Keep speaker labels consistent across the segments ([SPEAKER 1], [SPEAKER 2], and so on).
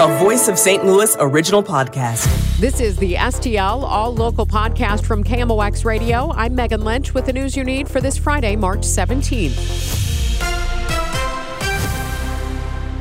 [SPEAKER 1] a Voice of St. Louis original podcast.
[SPEAKER 2] This is the STL All Local podcast from KMOX Radio. I'm Megan Lynch with the news you need for this Friday, March 17th.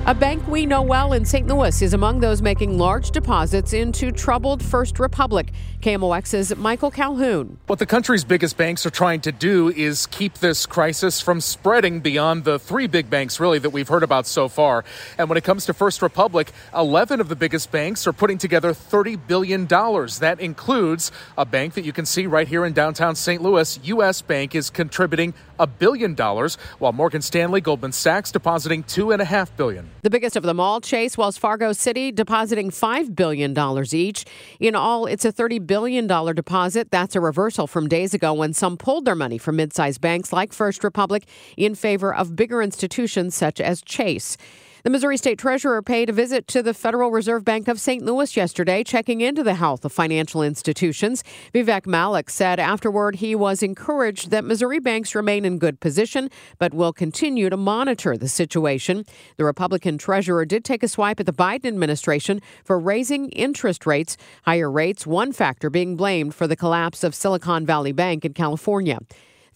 [SPEAKER 2] A bank we know well in St. Louis is among those making large deposits into troubled First Republic. KMOX's Michael Calhoun.
[SPEAKER 3] What the country's biggest banks are trying to do is keep this crisis from spreading beyond the three big banks, really, that we've heard about so far. And when it comes to First Republic, 11 of the biggest banks are putting together $30 billion. That includes a bank that you can see right here in downtown St. Louis. U.S. Bank is contributing a billion dollars, while Morgan Stanley, Goldman Sachs depositing two and a half billion.
[SPEAKER 2] The biggest of them all, Chase, Wells Fargo Citi depositing $5 billion each. In all, it's a $30 billion deposit. That's a reversal from days ago when some pulled their money from mid sized banks like First Republic in favor of bigger institutions such as Chase. The Missouri State Treasurer paid a visit to the Federal Reserve Bank of St. Louis yesterday, checking into the health of financial institutions. Vivek Malik said afterward he was encouraged that Missouri banks remain in good position, but will continue to monitor the situation. The Republican treasurer did take a swipe at the Biden administration for raising interest rates, higher rates, one factor being blamed for the collapse of Silicon Valley Bank in California.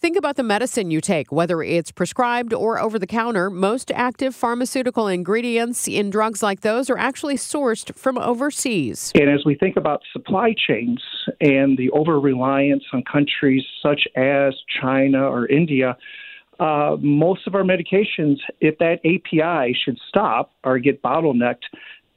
[SPEAKER 2] Think about the medicine you take, whether it's prescribed or over the counter. Most active pharmaceutical ingredients in drugs like those are actually sourced from overseas.
[SPEAKER 4] And as we think about supply chains and the over reliance on countries such as China or India, uh, most of our medications, if that API should stop or get bottlenecked,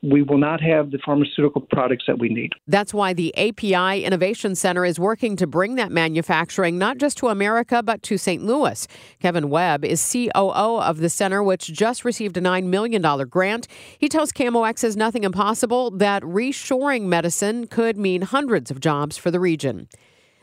[SPEAKER 4] we will not have the pharmaceutical products that we need.
[SPEAKER 2] That's why the API Innovation Center is working to bring that manufacturing not just to America, but to St. Louis. Kevin Webb is COO of the center, which just received a $9 million grant. He tells KMOX is nothing impossible, that reshoring medicine could mean hundreds of jobs for the region.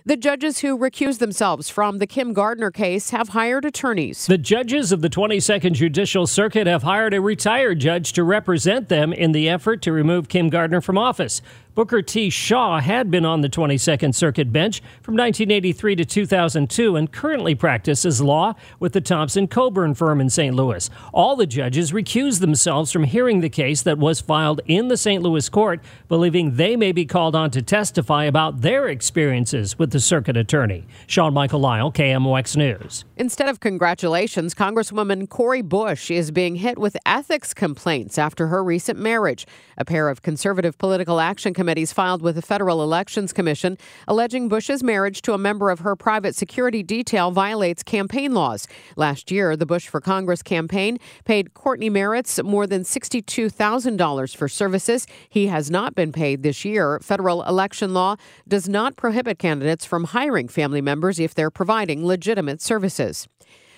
[SPEAKER 2] The judges who recused themselves from the Kim Gardner case have hired attorneys.
[SPEAKER 5] The judges of the 22nd Judicial Circuit have hired a retired judge to represent them in the effort to remove Kim Gardner from office. Booker T. Shaw had been on the 22nd Circuit bench from 1983 to 2002 and currently practices law with the Thompson Coburn firm in St. Louis. All the judges recused themselves from hearing the case that was filed in the St. Louis court, believing they may be called on to testify about their experiences with the circuit attorney. Sean Michael Lyle, KMOX News.
[SPEAKER 2] Instead of congratulations, Congresswoman Cori Bush is being hit with ethics complaints after her recent marriage. A pair of conservative political action committees filed with the Federal Elections Commission alleging Bush's marriage to a member of her private security detail violates campaign laws. Last year, the Bush for Congress campaign paid Courtney Merritts more than $62,000 for services he has not been paid this year. Federal election law does not prohibit candidates from hiring family members if they're providing legitimate services.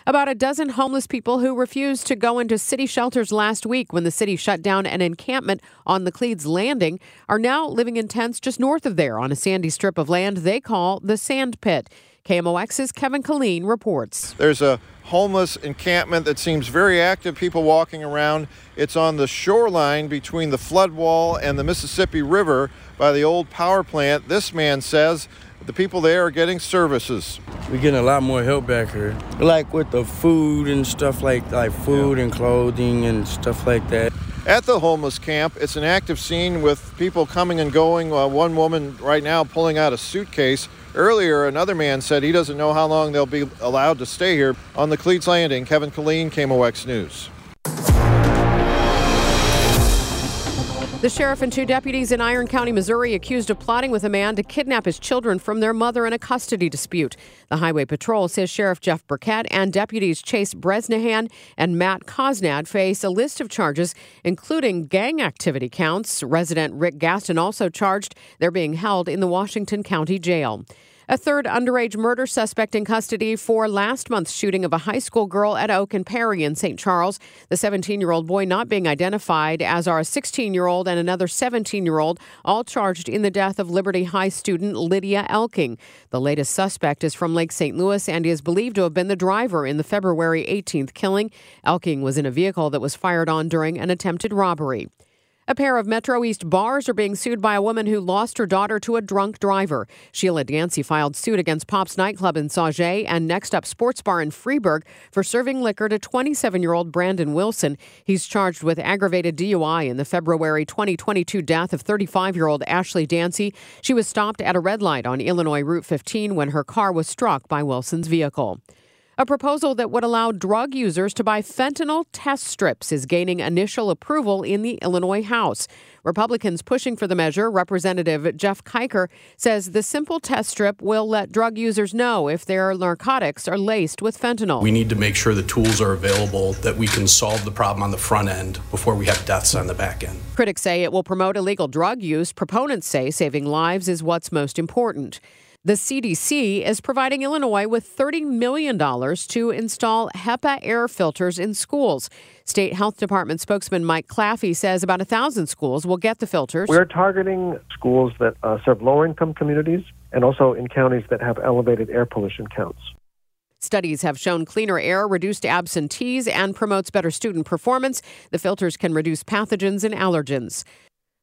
[SPEAKER 2] About a dozen homeless people who refused to go into city shelters last week when the city shut down an encampment on Laclede's Landing are now living in tents just north of there on a sandy strip of land they call the Sand Pit. KMOX's Kevin Killeen reports.
[SPEAKER 6] There's a homeless encampment that seems very active, people walking around. It's on the shoreline between the flood wall and the Mississippi River by the old power plant. This man says the people there are getting services.
[SPEAKER 7] We're getting a lot more help back here, like with the food and stuff like like food yeah. and clothing and stuff like that.
[SPEAKER 6] At the homeless camp, it's an active scene with people coming and going. Uh, one woman right now pulling out a suitcase. Earlier, another man said he doesn't know how long they'll be allowed to stay here. On Laclede's Landing, Kevin Killeen, KMOX News.
[SPEAKER 2] The sheriff and two deputies in Iron County, Missouri, accused of plotting with a man to kidnap his children from their mother in a custody dispute. The Highway Patrol says Sheriff Jeff Burkett and deputies Chase Bresnahan and Matt Cosnad face a list of charges, including gang activity counts. Resident Rick Gaston also charged they're being held in the Washington County Jail. A third underage murder suspect in custody for last month's shooting of a high school girl at Oak and Perry in St. Charles. The 17 year old boy not being identified, as are a 16 year old and another 17 year old, all charged in the death of Liberty High student Lydia Elking. The latest suspect is from Lake St. Louis and is believed to have been the driver in the February 18th killing. Elking was in a vehicle that was fired on during an attempted robbery. A pair of Metro East bars are being sued by a woman who lost her daughter to a drunk driver. Sheila Dancy filed suit against Pop's nightclub in Sauget and Next Up Sports Bar in Freeburg for serving liquor to 27 year old Brandon Wilson. He's charged with aggravated DUI in the February 2022 death of 35 year old Ashley Dancy. She was stopped at a red light on Illinois Route 15 when her car was struck by Wilson's vehicle. A proposal that would allow drug users to buy fentanyl test strips is gaining initial approval in the Illinois House. Republicans pushing for the measure, Representative Jeff Keicher, says the simple test strip will let drug users know if their narcotics are laced with fentanyl.
[SPEAKER 8] We need to make sure the tools are available that we can solve the problem on the front end before we have deaths on the back end.
[SPEAKER 2] Critics say it will promote illegal drug use. Proponents say saving lives is what's most important. The CDC is providing Illinois with $30 million to install HEPA air filters in schools. State Health Department spokesman Mike Claffey says about 1,000 schools will get the filters.
[SPEAKER 9] We're targeting schools that uh, serve lower income communities and also in counties that have elevated air pollution counts.
[SPEAKER 2] Studies have shown cleaner air reduced absentees and promotes better student performance. The filters can reduce pathogens and allergens.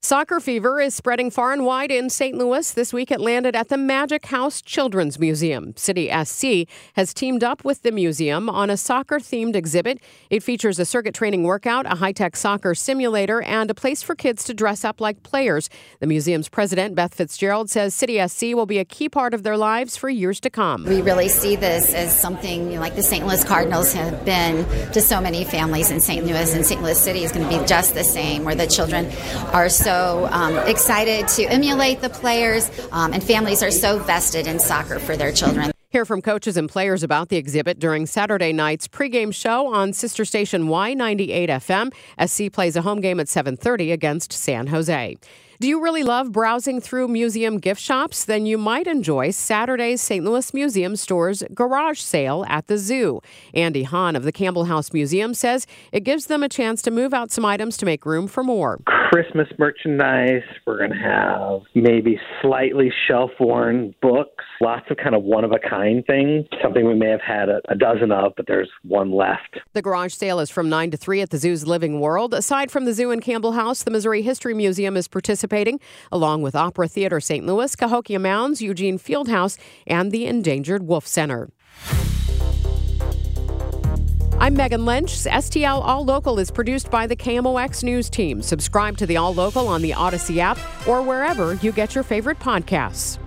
[SPEAKER 2] Soccer fever is spreading far and wide in St. Louis. This week it landed at the Magic House Children's Museum. City SC has teamed up with the museum on a soccer themed exhibit. It features a circuit training workout, a high tech soccer simulator, and a place for kids to dress up like players. The museum's president, Beth Fitzgerald, says City SC will be a key part of their lives for years to come.
[SPEAKER 10] We really see this as something like the St. Louis Cardinals have been to so many families in St. Louis, and St. Louis City is going to be just the same, where the children are so so um, excited to emulate the players, um, and families are so vested in soccer for their children.
[SPEAKER 2] Hear from coaches and players about the exhibit during Saturday night's pregame show on sister station Y98 FM. SC plays a home game at 7:30 against San Jose. Do you really love browsing through museum gift shops? Then you might enjoy Saturday's St. Louis Museum Store's garage sale at the zoo. Andy Hahn of the Campbell House Museum says it gives them a chance to move out some items to make room for more.
[SPEAKER 11] Christmas merchandise. We're going to have maybe slightly shelf worn books, lots of kind of one of a kind things, something we may have had a, a dozen of, but there's one left.
[SPEAKER 2] The garage sale is from 9 to 3 at the zoo's Living World. Aside from the zoo and Campbell House, the Missouri History Museum is participating participating, along with Opera Theater St. Louis, Cahokia Mounds, Eugene Field House, and the Endangered Wolf Center. I'm Megan Lynch. STL All Local is produced by the KMOX News team. Subscribe to the All Local on the Odyssey app or wherever you get your favorite podcasts.